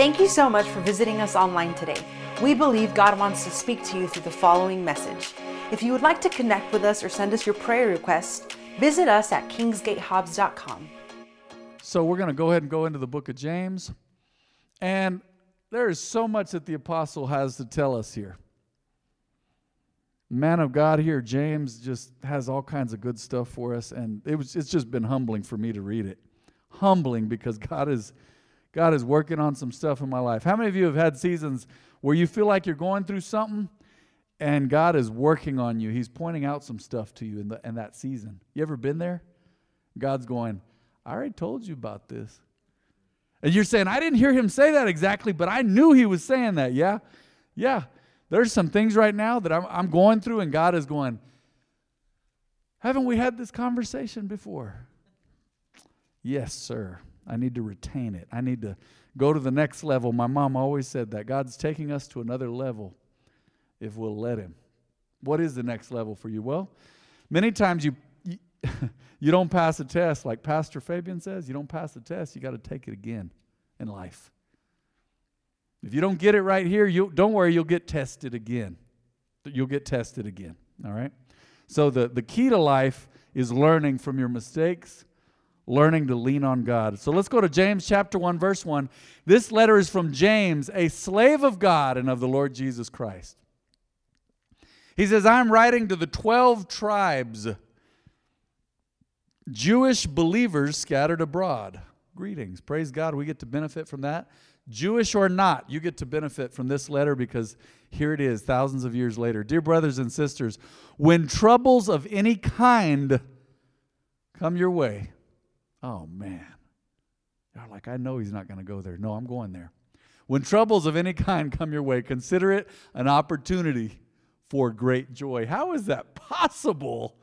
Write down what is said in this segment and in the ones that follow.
Thank you so much for visiting us online today. We believe God wants to speak to you through the following message. If you would like to connect with us or send us your prayer requests, visit us at kingsgatehobbs.com. So we're going to go ahead and go into the book of James. And there is so much that the apostle has to tell us here. Man of God here, James, just has all kinds of good stuff for us. And it was, it's just been humbling for me to read it. Humbling because God is, God is working on some stuff in my life. How many of you have had seasons where you feel like you're going through something and God is working on you? He's pointing out some stuff to you in, the, in that season. You ever been there? God's going, I already told you about this. And you're saying, I didn't hear him say that exactly, but I knew he was saying that. Yeah. Yeah. There's some things right now that I'm, I'm going through, and God is going, Haven't we had this conversation before? Yes, sir. I need to retain it. I need to go to the next level. My mom always said that God's taking us to another level if we'll let Him. What is the next level for you? Well, many times you you don't pass a test, like Pastor Fabian says, you don't pass the test, you got to take it again in life. If you don't get it right here, you don't worry, you'll get tested again. You'll get tested again. All right? So the, the key to life is learning from your mistakes, learning to lean on God. So let's go to James chapter 1, verse 1. This letter is from James, a slave of God and of the Lord Jesus Christ. He says, I'm writing to the 12 tribes Jewish believers scattered abroad. Greetings. Praise God. We get to benefit from that. Jewish or not, you get to benefit from this letter because here it is, thousands of years later. Dear brothers and sisters, when troubles of any kind come your way, oh man, you're like, I know he's not going to go there. No, I'm going there. When troubles of any kind come your way, consider it an opportunity for great joy. How is that possible?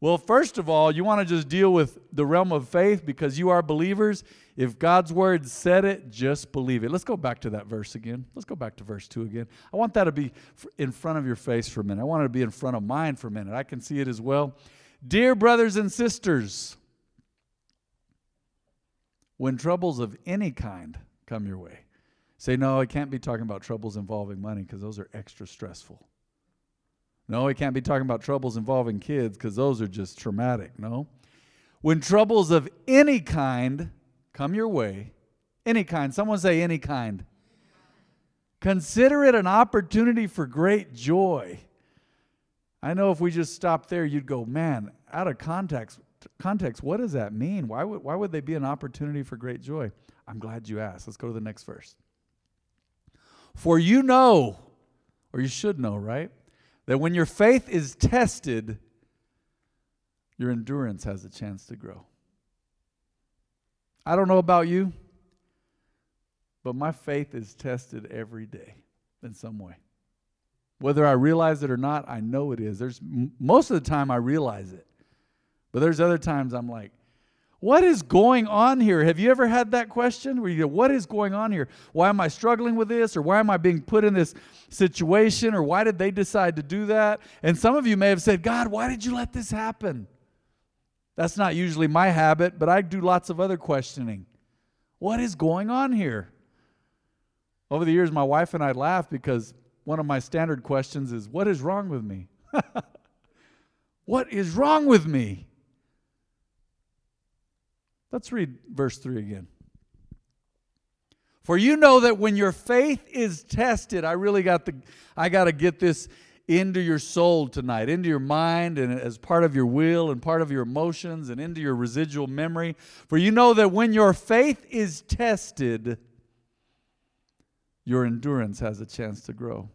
Well, first of all, you want to just deal with the realm of faith because you are believers. If God's word said it, just believe it. Let's go back to that verse again. Let's go back to verse 2 again. I want that to be in front of your face for a minute. I want it to be in front of mine for a minute. I can see it as well. Dear brothers and sisters, when troubles of any kind come your way, say, no, I can't be talking about troubles involving money because those are extra stressful. No, I can't be talking about troubles involving kids because those are just traumatic. No. When troubles of any kind come your way, any kind, someone say any kind, consider it an opportunity for great joy. I know if we just stopped there, you'd go, man, out of context, context, what does that mean? Why would, why would they be an opportunity for great joy? I'm glad you asked. Let's go to the next verse. For you know, or you should know, right? that when your faith is tested, your endurance has a chance to grow. I don't know about you, but my faith is tested every day in some way. Whether I realize it or not, I know it is. There's most of the time I realize it. But there's other times I'm like, what is going on here? Have you ever had that question where you go, What is going on here? Why am I struggling with this? Or why am I being put in this situation? Or why did they decide to do that? And some of you may have said, God, why did you let this happen? That's not usually my habit, but I do lots of other questioning. What is going on here? Over the years, my wife and I laugh because one of my standard questions is, What is wrong with me? what is wrong with me? Let's read verse 3 again. For you know that when your faith is tested, I really got the I got to get this into your soul tonight, into your mind and as part of your will and part of your emotions and into your residual memory. For you know that when your faith is tested, your endurance has a chance to grow.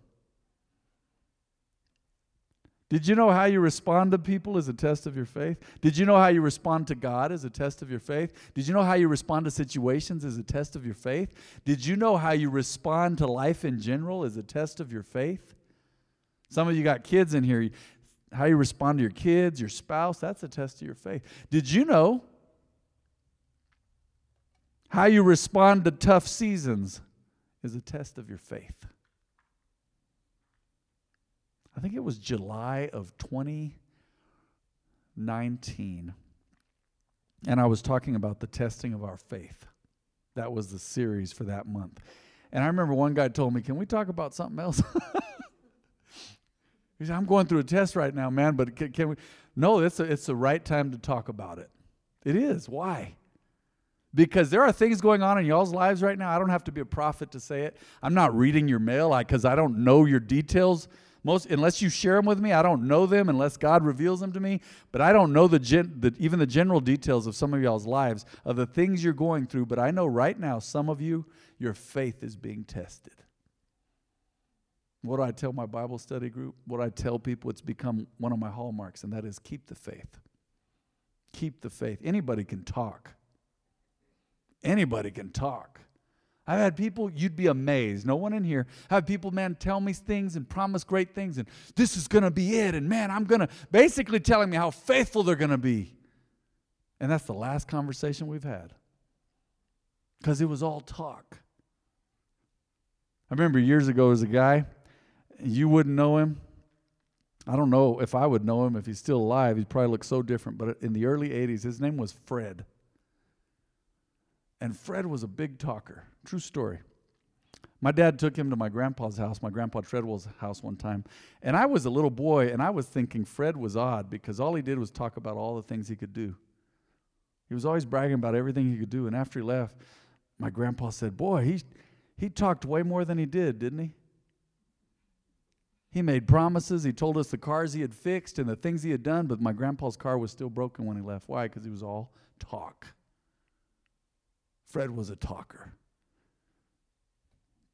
Did you know how you respond to people is a test of your faith? Did you know how you respond to God is a test of your faith? Did you know how you respond to situations is a test of your faith? Did you know how you respond to life in general is a test of your faith? Some of you got kids in here. How you respond to your kids, your spouse, that's a test of your faith. Did you know how you respond to tough seasons is a test of your faith? I think it was July of 2019. And I was talking about the testing of our faith. That was the series for that month. And I remember one guy told me, Can we talk about something else? he said, I'm going through a test right now, man, but can, can we? No, it's, a, it's the right time to talk about it. It is. Why? Because there are things going on in y'all's lives right now. I don't have to be a prophet to say it. I'm not reading your mail because I, I don't know your details most unless you share them with me i don't know them unless god reveals them to me. But i don't know the, gen, the, even the general details of some of y'all's lives of the things you're going through. But i know right now some of you your faith is being tested. What do i tell my bible study group? What i tell people it's become one of my hallmarks and that is keep the faith. Keep the faith. Anybody can talk. Anybody can talk I've had people, you'd be amazed. No one in here. I have people, man, tell me things and promise great things, and this is going to be it. And man, I'm going to basically telling me how faithful they're going to be. And that's the last conversation we've had because it was all talk. I remember years ago, was a guy, you wouldn't know him. I don't know if I would know him if he's still alive. He'd probably look so different. But in the early 80s, his name was Fred. And Fred was a big talker. True story. My dad took him to my grandpa's house, my grandpa Treadwell's house one time. And I was a little boy, and I was thinking Fred was odd because all he did was talk about all the things he could do. He was always bragging about everything he could do. And after he left, my grandpa said, Boy, he, he talked way more than he did, didn't he? He made promises. He told us the cars he had fixed and the things he had done, but my grandpa's car was still broken when he left. Why? Because he was all talk. Fred was a talker.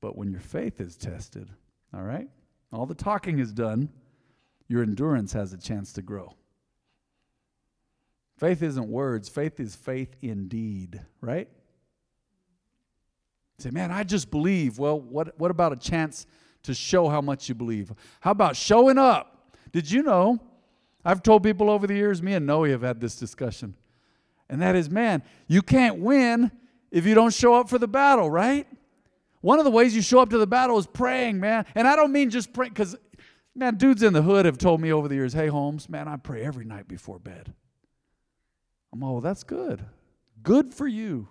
But when your faith is tested, all right, all the talking is done, your endurance has a chance to grow. Faith isn't words, faith is faith indeed, right? Say, man, I just believe. Well, what, what about a chance to show how much you believe? How about showing up? Did you know? I've told people over the years, me and Noe have had this discussion. And that is, man, you can't win if you don't show up for the battle, right? One of the ways you show up to the battle is praying, man. And I don't mean just praying, because, man, dudes in the hood have told me over the years, hey, Holmes, man, I pray every night before bed. I'm all, well, that's good. Good for you.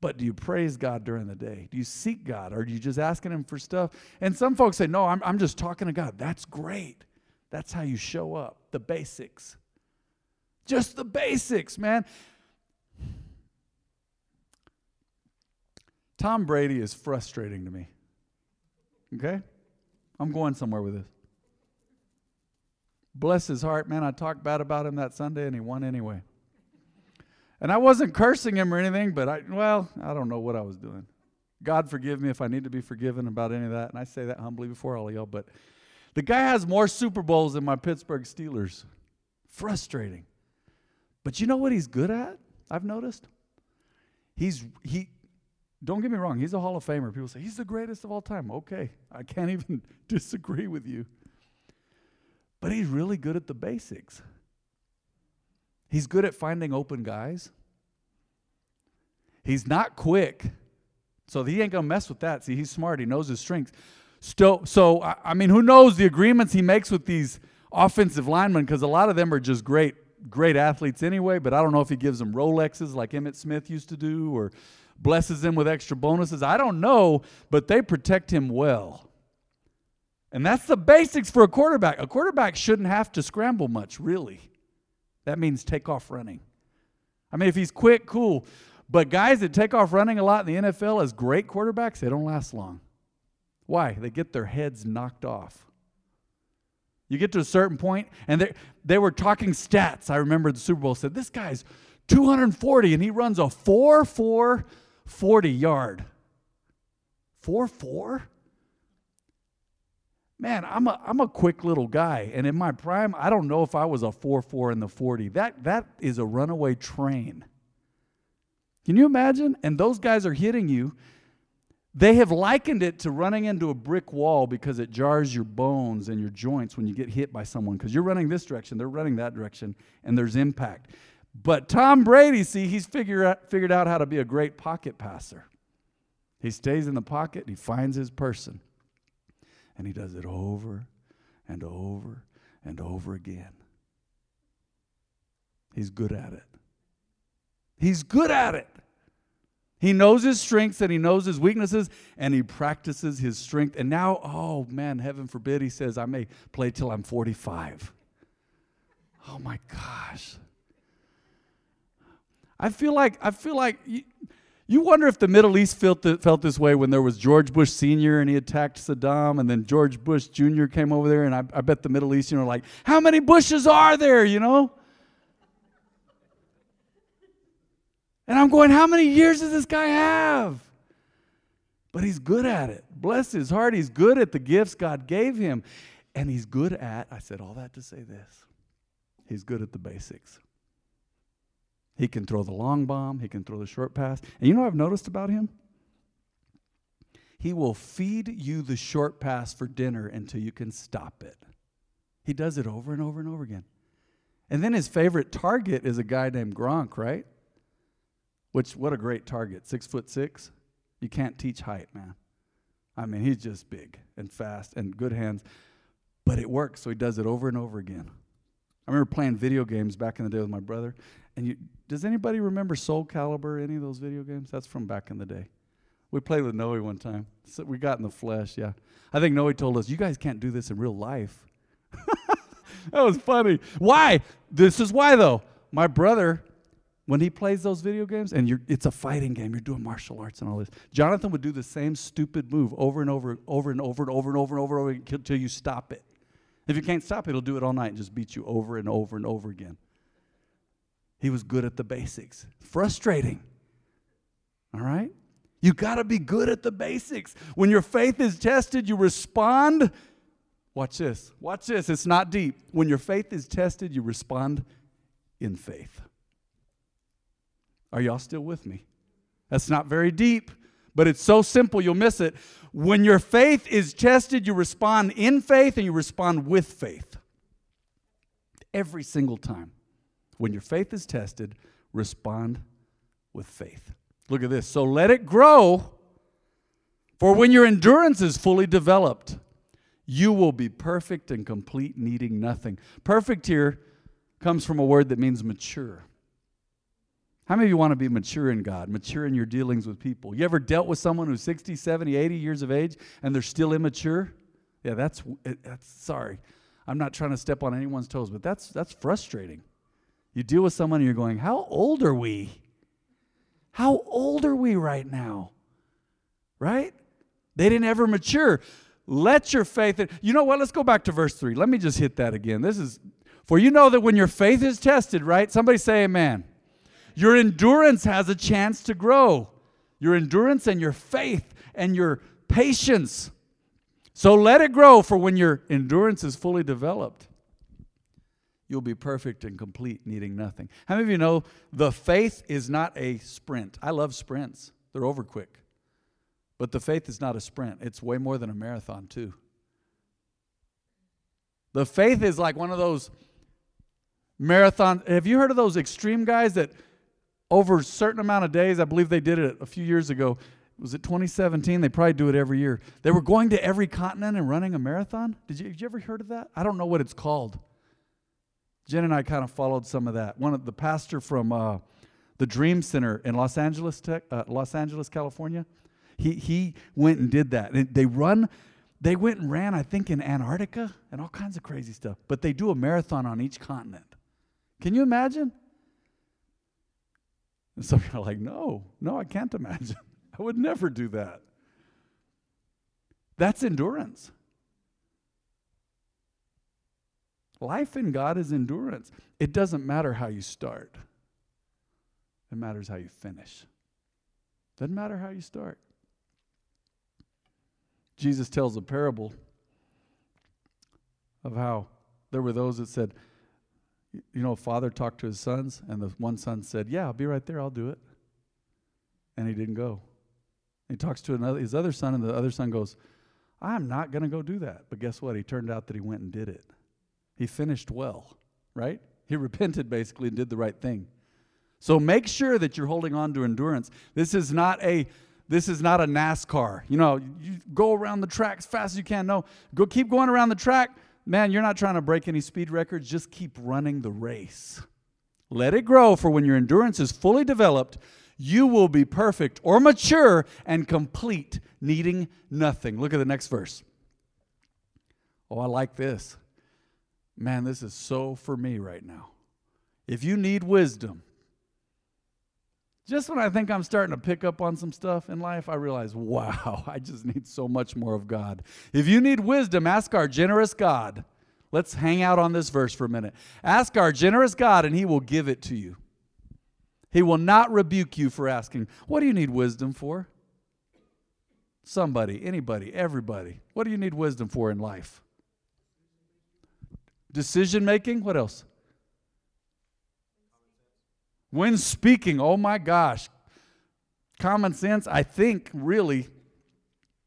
But do you praise God during the day? Do you seek God? Or are you just asking Him for stuff? And some folks say, no, I'm, I'm just talking to God. That's great. That's how you show up. The basics. Just the basics, man. Tom Brady is frustrating to me. Okay? I'm going somewhere with this. Bless his heart, man. I talked bad about him that Sunday and he won anyway. And I wasn't cursing him or anything, but I, well, I don't know what I was doing. God forgive me if I need to be forgiven about any of that. And I say that humbly before all of y'all, but the guy has more Super Bowls than my Pittsburgh Steelers. Frustrating. But you know what he's good at? I've noticed. He's he don't get me wrong, he's a Hall of Famer. People say he's the greatest of all time. Okay, I can't even disagree with you. But he's really good at the basics. He's good at finding open guys. He's not quick, so he ain't gonna mess with that. See, he's smart. He knows his strengths. So, so I mean, who knows the agreements he makes with these offensive linemen? Because a lot of them are just great, great athletes anyway. But I don't know if he gives them Rolexes like Emmitt Smith used to do, or blesses them with extra bonuses. I don't know, but they protect him well. And that's the basics for a quarterback. A quarterback shouldn't have to scramble much, really. That means take off running. I mean, if he's quick, cool. But guys that take off running a lot in the NFL as great quarterbacks, they don't last long. Why? They get their heads knocked off. You get to a certain point, and they, they were talking stats. I remember the Super Bowl said, This guy's 240, and he runs a 4 4 40 yard. 4 4? Man, I'm a, I'm a quick little guy. And in my prime, I don't know if I was a 4 4 in the 40. That, that is a runaway train. Can you imagine? And those guys are hitting you. They have likened it to running into a brick wall because it jars your bones and your joints when you get hit by someone because you're running this direction, they're running that direction, and there's impact. But Tom Brady, see, he's figured out, figured out how to be a great pocket passer. He stays in the pocket, he finds his person, and he does it over and over and over again. He's good at it. He's good at it. He knows his strengths and he knows his weaknesses and he practices his strength. And now, oh man, heaven forbid, he says, I may play till I'm 45. Oh my gosh. I feel like, I feel like you, you wonder if the Middle East felt, felt this way when there was George Bush Sr. and he attacked Saddam, and then George Bush Jr. came over there, and I, I bet the Middle East, you know, like, how many Bushes are there, you know? And I'm going, how many years does this guy have? But he's good at it. Bless his heart. He's good at the gifts God gave him. And he's good at, I said all that to say this he's good at the basics. He can throw the long bomb, he can throw the short pass. And you know what I've noticed about him? He will feed you the short pass for dinner until you can stop it. He does it over and over and over again. And then his favorite target is a guy named Gronk, right? Which, what a great target. Six foot six. You can't teach height, man. I mean, he's just big and fast and good hands. But it works, so he does it over and over again. I remember playing video games back in the day with my brother. And you, does anybody remember Soul Calibur, any of those video games? That's from back in the day. We played with Noe one time. So we got in the flesh, yeah. I think Noe told us, you guys can't do this in real life. that was funny. Why? This is why, though. My brother when he plays those video games and it's a fighting game, you're doing martial arts and all this. Jonathan would do the same stupid move over and over, over and over and over and over and over, and over until you stop it. If you can't stop it, he'll do it all night and just beat you over and over and over again. He was good at the basics. Frustrating. All right? You got to be good at the basics. When your faith is tested, you respond. Watch this. Watch this. It's not deep. When your faith is tested, you respond in faith. Are y'all still with me? That's not very deep, but it's so simple you'll miss it. When your faith is tested, you respond in faith and you respond with faith. Every single time. When your faith is tested, respond with faith. Look at this. So let it grow, for when your endurance is fully developed, you will be perfect and complete, needing nothing. Perfect here comes from a word that means mature. How many of you want to be mature in God, mature in your dealings with people? You ever dealt with someone who's 60, 70, 80 years of age and they're still immature? Yeah, that's, that's sorry. I'm not trying to step on anyone's toes, but that's, that's frustrating. You deal with someone and you're going, How old are we? How old are we right now? Right? They didn't ever mature. Let your faith, you know what? Let's go back to verse 3. Let me just hit that again. This is, for you know that when your faith is tested, right? Somebody say amen your endurance has a chance to grow. Your endurance and your faith and your patience. So let it grow, for when your endurance is fully developed, you'll be perfect and complete, needing nothing. How many of you know the faith is not a sprint? I love sprints, they're over quick. But the faith is not a sprint, it's way more than a marathon, too. The faith is like one of those marathon. Have you heard of those extreme guys that over a certain amount of days. I believe they did it a few years ago. Was it 2017? They probably do it every year. They were going to every continent and running a marathon. Did you, did you ever heard of that? I don't know what it's called. Jen and I kind of followed some of that. One of the pastor from uh, the Dream Center in Los Angeles, tech, uh, Los Angeles, California. He he went and did that. And they run. They went and ran, I think, in Antarctica and all kinds of crazy stuff. But they do a marathon on each continent. Can you imagine? And some are like, no, no, I can't imagine. I would never do that. That's endurance. Life in God is endurance. It doesn't matter how you start, it matters how you finish. Doesn't matter how you start. Jesus tells a parable of how there were those that said, you know, father talked to his sons, and the one son said, Yeah, I'll be right there, I'll do it. And he didn't go. He talks to another, his other son, and the other son goes, I'm not going to go do that. But guess what? He turned out that he went and did it. He finished well, right? He repented basically and did the right thing. So make sure that you're holding on to endurance. This is not a this is not a NASCAR. You know, you go around the track as fast as you can. No, go keep going around the track man, you're not trying to break any speed records, just keep running the race. Let it grow, for when your endurance is fully developed, you will be perfect or mature and complete, needing nothing. Look at the next verse. Oh, I like this. Man, this is so for me right now. If you need wisdom, just when I think I'm starting to pick up on some stuff in life, I realize, wow, I just need so much more of God. If you need wisdom, ask our generous God. Let's hang out on this verse for a minute. Ask our generous God, and He will give it to you. He will not rebuke you for asking, What do you need wisdom for? Somebody, anybody, everybody. What do you need wisdom for in life? Decision making? What else? When speaking, oh my gosh. Common sense, I think, really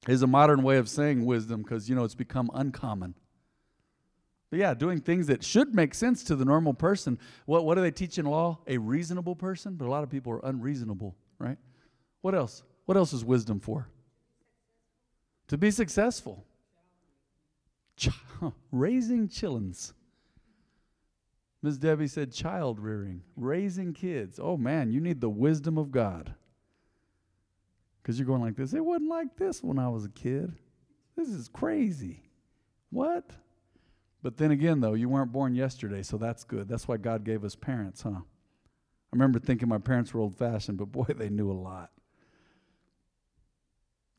is a modern way of saying wisdom because, you know, it's become uncommon. But yeah, doing things that should make sense to the normal person. What, what do they teach in law? A reasonable person? But a lot of people are unreasonable, right? What else? What else is wisdom for? To be successful. Ch- raising chillins. Ms. Debbie said child rearing, raising kids. Oh man, you need the wisdom of God. Because you're going like this. It wasn't like this when I was a kid. This is crazy. What? But then again, though, you weren't born yesterday, so that's good. That's why God gave us parents, huh? I remember thinking my parents were old fashioned, but boy, they knew a lot.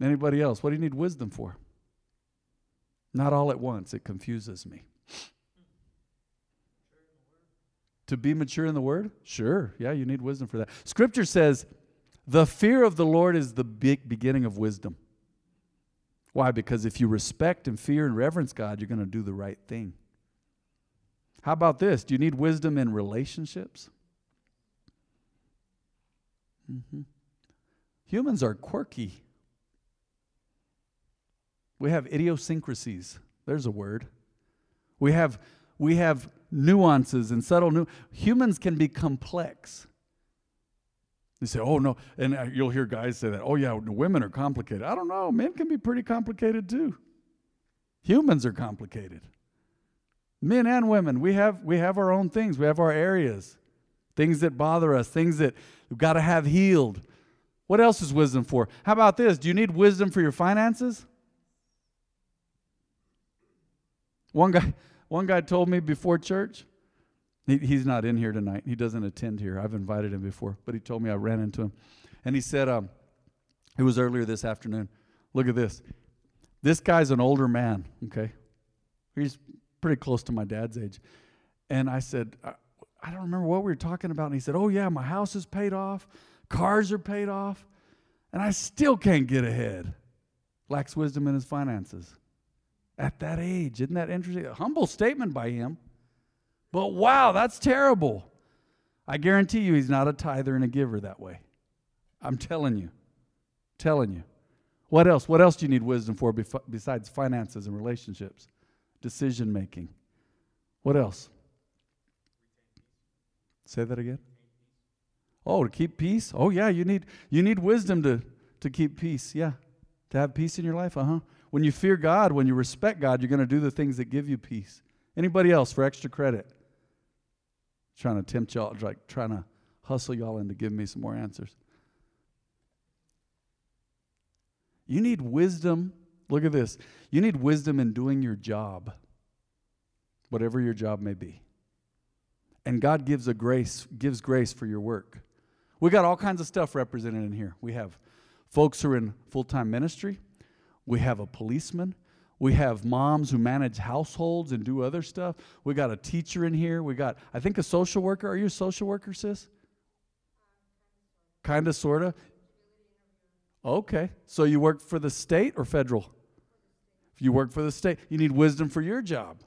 Anybody else? What do you need wisdom for? Not all at once. It confuses me. To be mature in the word? Sure. Yeah, you need wisdom for that. Scripture says, the fear of the Lord is the beginning of wisdom. Why? Because if you respect and fear and reverence God, you're going to do the right thing. How about this? Do you need wisdom in relationships? Mm-hmm. Humans are quirky. We have idiosyncrasies. There's a word. We have we have nuances and subtle new humans can be complex. They say oh no and uh, you'll hear guys say that oh yeah women are complicated. I don't know men can be pretty complicated too. Humans are complicated. Men and women we have we have our own things we have our areas things that bother us things that we've got to have healed. What else is wisdom for? How about this? Do you need wisdom for your finances? One guy one guy told me before church, he, he's not in here tonight. He doesn't attend here. I've invited him before, but he told me I ran into him. And he said, um, it was earlier this afternoon. Look at this. This guy's an older man, okay? He's pretty close to my dad's age. And I said, I, I don't remember what we were talking about. And he said, Oh, yeah, my house is paid off, cars are paid off, and I still can't get ahead. Lacks wisdom in his finances at that age. Isn't that interesting? A humble statement by him. But wow, that's terrible. I guarantee you he's not a tither and a giver that way. I'm telling you. Telling you. What else? What else do you need wisdom for besides finances and relationships? Decision making. What else? Say that again. Oh, to keep peace? Oh yeah, you need you need wisdom to to keep peace. Yeah. To have peace in your life? Uh-huh. When you fear God, when you respect God, you're going to do the things that give you peace. Anybody else for extra credit? Trying to tempt y'all, like trying to hustle y'all into giving me some more answers. You need wisdom. Look at this. You need wisdom in doing your job, whatever your job may be. And God gives a grace, gives grace for your work. We got all kinds of stuff represented in here. We have folks who are in full-time ministry. We have a policeman. We have moms who manage households and do other stuff. We got a teacher in here. We got, I think, a social worker. Are you a social worker, sis? Kind of, sort of. Okay. So you work for the state or federal? If you work for the state, you need wisdom for your job.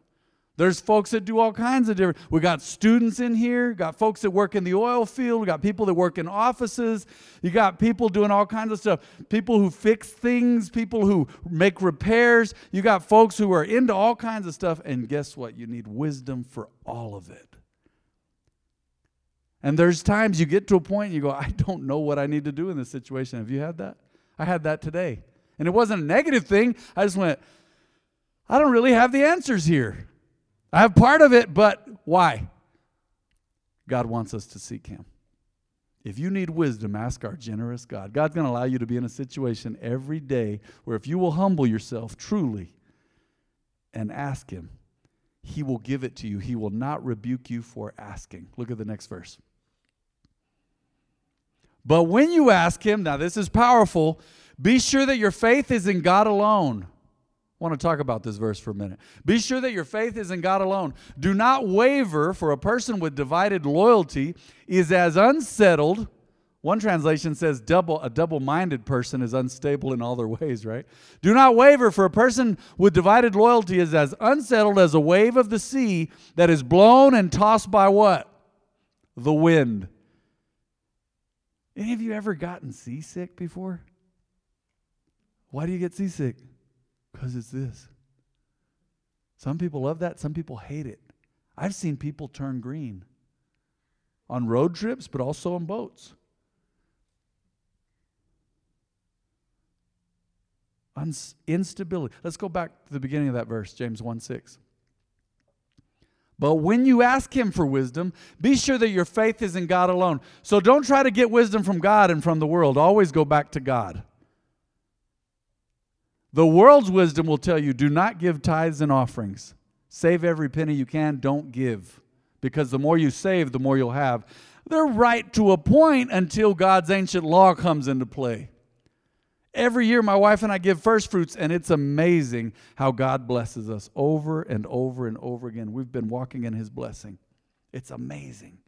There's folks that do all kinds of different. We got students in here, got folks that work in the oil field, we got people that work in offices, you got people doing all kinds of stuff. People who fix things, people who make repairs. You got folks who are into all kinds of stuff and guess what? You need wisdom for all of it. And there's times you get to a point and you go, I don't know what I need to do in this situation. Have you had that? I had that today. And it wasn't a negative thing. I just went, I don't really have the answers here. I have part of it, but why? God wants us to seek Him. If you need wisdom, ask our generous God. God's going to allow you to be in a situation every day where if you will humble yourself truly and ask Him, He will give it to you. He will not rebuke you for asking. Look at the next verse. But when you ask Him, now this is powerful, be sure that your faith is in God alone. Want to talk about this verse for a minute. Be sure that your faith is in God alone. Do not waver, for a person with divided loyalty is as unsettled. One translation says double a double-minded person is unstable in all their ways, right? Do not waver, for a person with divided loyalty is as unsettled as a wave of the sea that is blown and tossed by what? The wind. Any of you ever gotten seasick before? Why do you get seasick? Because it's this. Some people love that, some people hate it. I've seen people turn green on road trips, but also on boats. Uns- instability. Let's go back to the beginning of that verse, James 1 6. But when you ask Him for wisdom, be sure that your faith is in God alone. So don't try to get wisdom from God and from the world. Always go back to God. The world's wisdom will tell you do not give tithes and offerings. Save every penny you can, don't give. Because the more you save, the more you'll have. They're right to a point until God's ancient law comes into play. Every year, my wife and I give first fruits, and it's amazing how God blesses us over and over and over again. We've been walking in His blessing. It's amazing.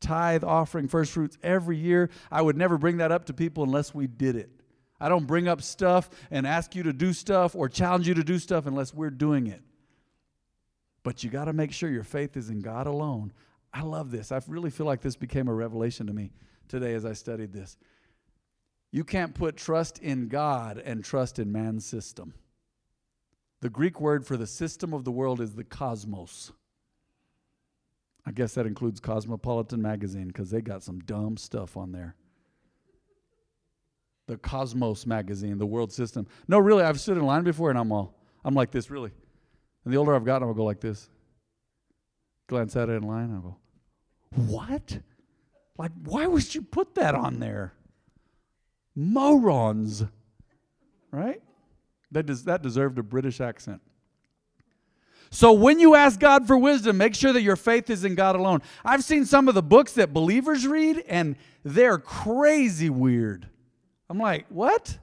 Tithe, offering, first fruits every year. I would never bring that up to people unless we did it. I don't bring up stuff and ask you to do stuff or challenge you to do stuff unless we're doing it. But you got to make sure your faith is in God alone. I love this. I really feel like this became a revelation to me today as I studied this. You can't put trust in God and trust in man's system. The Greek word for the system of the world is the cosmos. I guess that includes Cosmopolitan Magazine because they got some dumb stuff on there the Cosmos magazine, the world system. No, really, I've stood in line before and I'm all, I'm like this, really. And the older I've gotten, I'll go like this. Glance at it in line, I'll go, what? Like, why would you put that on there? Morons. Right? That, des- that deserved a British accent. So when you ask God for wisdom, make sure that your faith is in God alone. I've seen some of the books that believers read, and they're crazy weird. I'm like, what?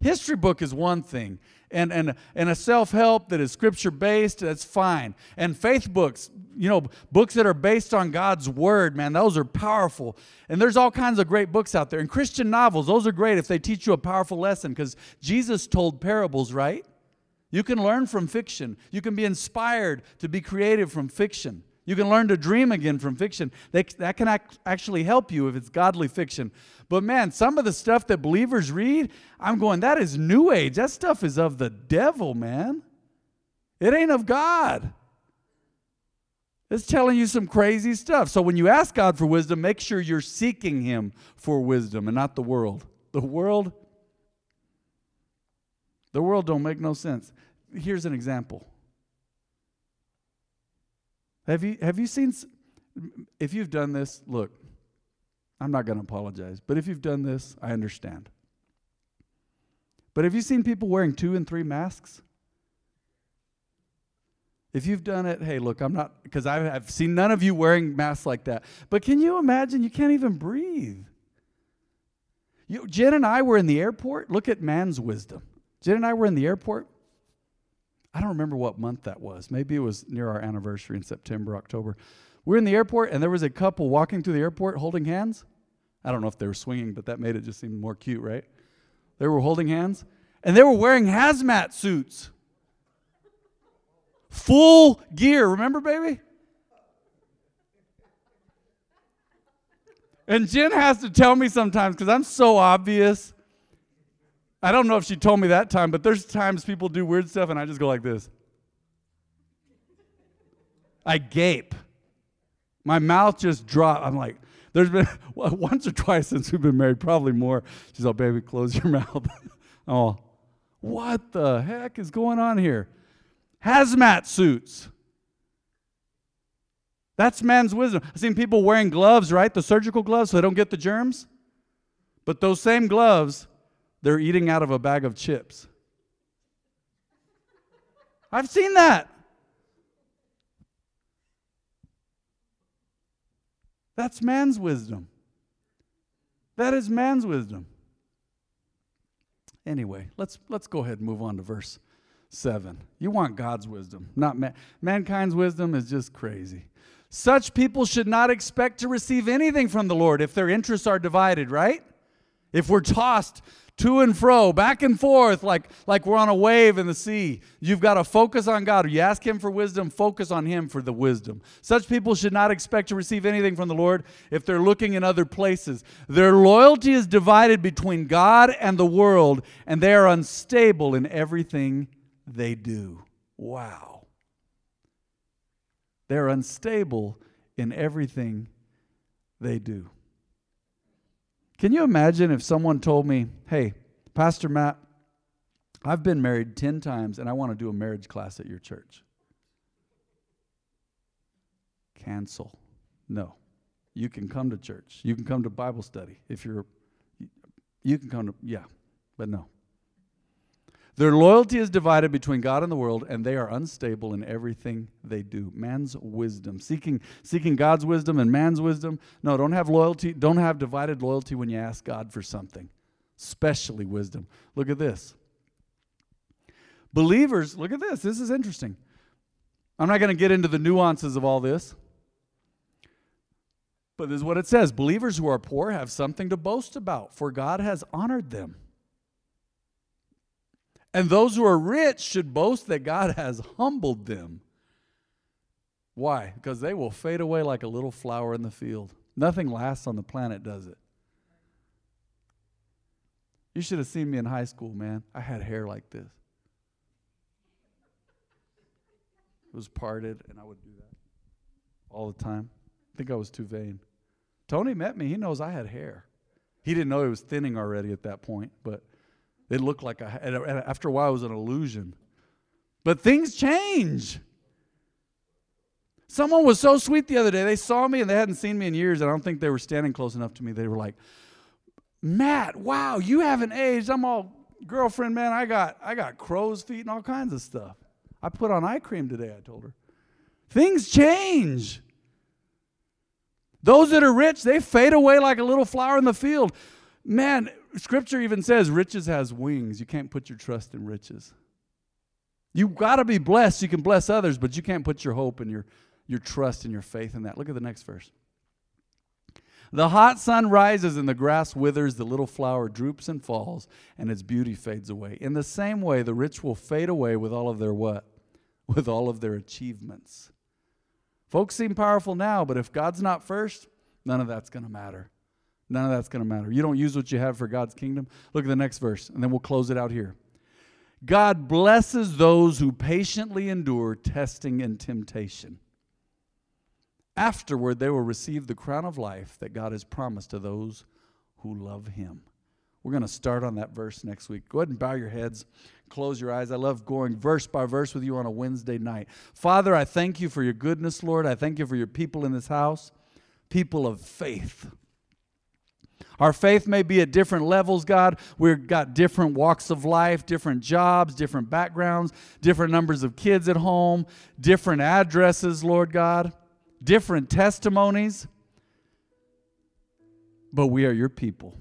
History book is one thing. And, and, and a self help that is scripture based, that's fine. And faith books, you know, books that are based on God's word, man, those are powerful. And there's all kinds of great books out there. And Christian novels, those are great if they teach you a powerful lesson because Jesus told parables, right? You can learn from fiction, you can be inspired to be creative from fiction. You can learn to dream again from fiction. that can actually help you if it's godly fiction. But man, some of the stuff that believers read, I'm going, that is new age. That stuff is of the devil, man. It ain't of God. It's telling you some crazy stuff. So when you ask God for wisdom, make sure you're seeking Him for wisdom and not the world. The world, the world don't make no sense. Here's an example. Have you, have you seen, if you've done this, look, I'm not going to apologize, but if you've done this, I understand. But have you seen people wearing two and three masks? If you've done it, hey, look, I'm not, because I've seen none of you wearing masks like that. But can you imagine? You can't even breathe. You, Jen and I were in the airport. Look at man's wisdom. Jen and I were in the airport. I don't remember what month that was. Maybe it was near our anniversary in September, October. We are in the airport, and there was a couple walking through the airport holding hands. I don't know if they were swinging, but that made it just seem more cute, right? They were holding hands, and they were wearing hazmat suits. Full gear, remember, baby? And Jen has to tell me sometimes because I'm so obvious I don't know if she told me that time, but there's times people do weird stuff and I just go like this. I gape. My mouth just drops. I'm like, there's been once or twice since we've been married, probably more. She's like, baby, close your mouth. oh, what the heck is going on here? Hazmat suits. That's man's wisdom. I've seen people wearing gloves, right? The surgical gloves so they don't get the germs. But those same gloves, they're eating out of a bag of chips. I've seen that. That's man's wisdom. That is man's wisdom. Anyway, let's let's go ahead and move on to verse 7. You want God's wisdom, not man. Mankind's wisdom is just crazy. Such people should not expect to receive anything from the Lord if their interests are divided, right? If we're tossed to and fro, back and forth, like, like we're on a wave in the sea. You've got to focus on God. You ask Him for wisdom, focus on Him for the wisdom. Such people should not expect to receive anything from the Lord if they're looking in other places. Their loyalty is divided between God and the world, and they are unstable in everything they do. Wow. They're unstable in everything they do. Can you imagine if someone told me, hey, Pastor Matt, I've been married 10 times and I want to do a marriage class at your church? Cancel. No. You can come to church. You can come to Bible study if you're, you can come to, yeah, but no. Their loyalty is divided between God and the world, and they are unstable in everything they do. Man's wisdom, seeking, seeking God's wisdom and man's wisdom. No, don't have loyalty. Don't have divided loyalty when you ask God for something, especially wisdom. Look at this. Believers, look at this. This is interesting. I'm not going to get into the nuances of all this, but this is what it says Believers who are poor have something to boast about, for God has honored them. And those who are rich should boast that God has humbled them. Why? Because they will fade away like a little flower in the field. Nothing lasts on the planet, does it? You should have seen me in high school, man. I had hair like this. It was parted, and I would do that all the time. I think I was too vain. Tony met me. He knows I had hair. He didn't know it was thinning already at that point, but it looked like a, after a while it was an illusion. But things change. Someone was so sweet the other day. They saw me and they hadn't seen me in years. And I don't think they were standing close enough to me. They were like, Matt, wow, you haven't aged. I'm all girlfriend, man. I got I got crow's feet and all kinds of stuff. I put on eye cream today, I told her. Things change. Those that are rich, they fade away like a little flower in the field. Man, scripture even says riches has wings. You can't put your trust in riches. You've got to be blessed. You can bless others, but you can't put your hope and your, your trust and your faith in that. Look at the next verse. The hot sun rises and the grass withers, the little flower droops and falls, and its beauty fades away. In the same way, the rich will fade away with all of their what? With all of their achievements. Folks seem powerful now, but if God's not first, none of that's going to matter. None of that's going to matter. You don't use what you have for God's kingdom. Look at the next verse, and then we'll close it out here. God blesses those who patiently endure testing and temptation. Afterward, they will receive the crown of life that God has promised to those who love Him. We're going to start on that verse next week. Go ahead and bow your heads, close your eyes. I love going verse by verse with you on a Wednesday night. Father, I thank you for your goodness, Lord. I thank you for your people in this house, people of faith. Our faith may be at different levels, God. We've got different walks of life, different jobs, different backgrounds, different numbers of kids at home, different addresses, Lord God, different testimonies. But we are your people.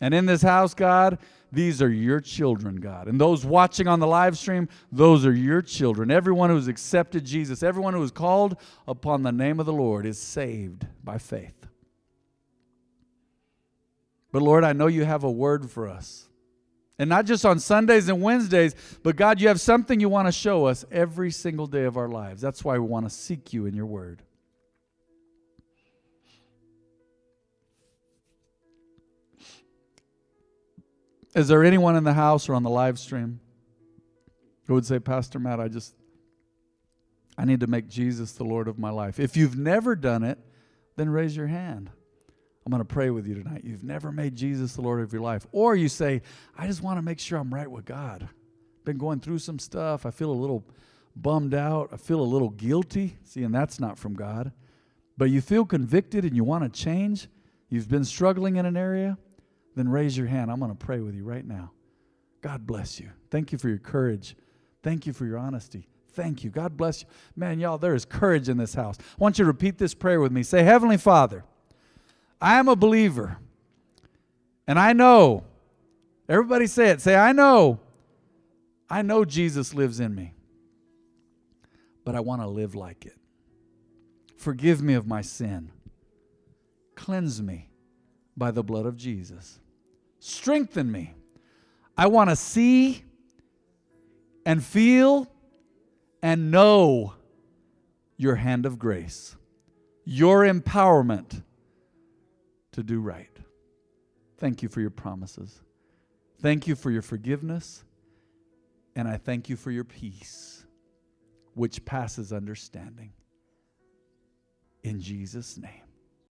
And in this house, God, these are your children, God. And those watching on the live stream, those are your children. Everyone who's accepted Jesus, everyone who is called upon the name of the Lord is saved by faith. But Lord, I know you have a word for us. And not just on Sundays and Wednesdays, but God, you have something you want to show us every single day of our lives. That's why we want to seek you in your word. Is there anyone in the house or on the live stream who would say, Pastor Matt, I just, I need to make Jesus the Lord of my life? If you've never done it, then raise your hand. I'm going to pray with you tonight. You've never made Jesus the Lord of your life. Or you say, I just want to make sure I'm right with God. Been going through some stuff. I feel a little bummed out. I feel a little guilty. See, and that's not from God. But you feel convicted and you want to change. You've been struggling in an area. Then raise your hand. I'm going to pray with you right now. God bless you. Thank you for your courage. Thank you for your honesty. Thank you. God bless you. Man, y'all, there is courage in this house. I want you to repeat this prayer with me. Say, Heavenly Father, I am a believer. And I know, everybody say it. Say, I know. I know Jesus lives in me but I want to live like it. Forgive me of my sin. Cleanse me by the blood of Jesus. Strengthen me. I want to see and feel and know your hand of grace, your empowerment to do right. Thank you for your promises. Thank you for your forgiveness. And I thank you for your peace which passes understanding. In Jesus' name.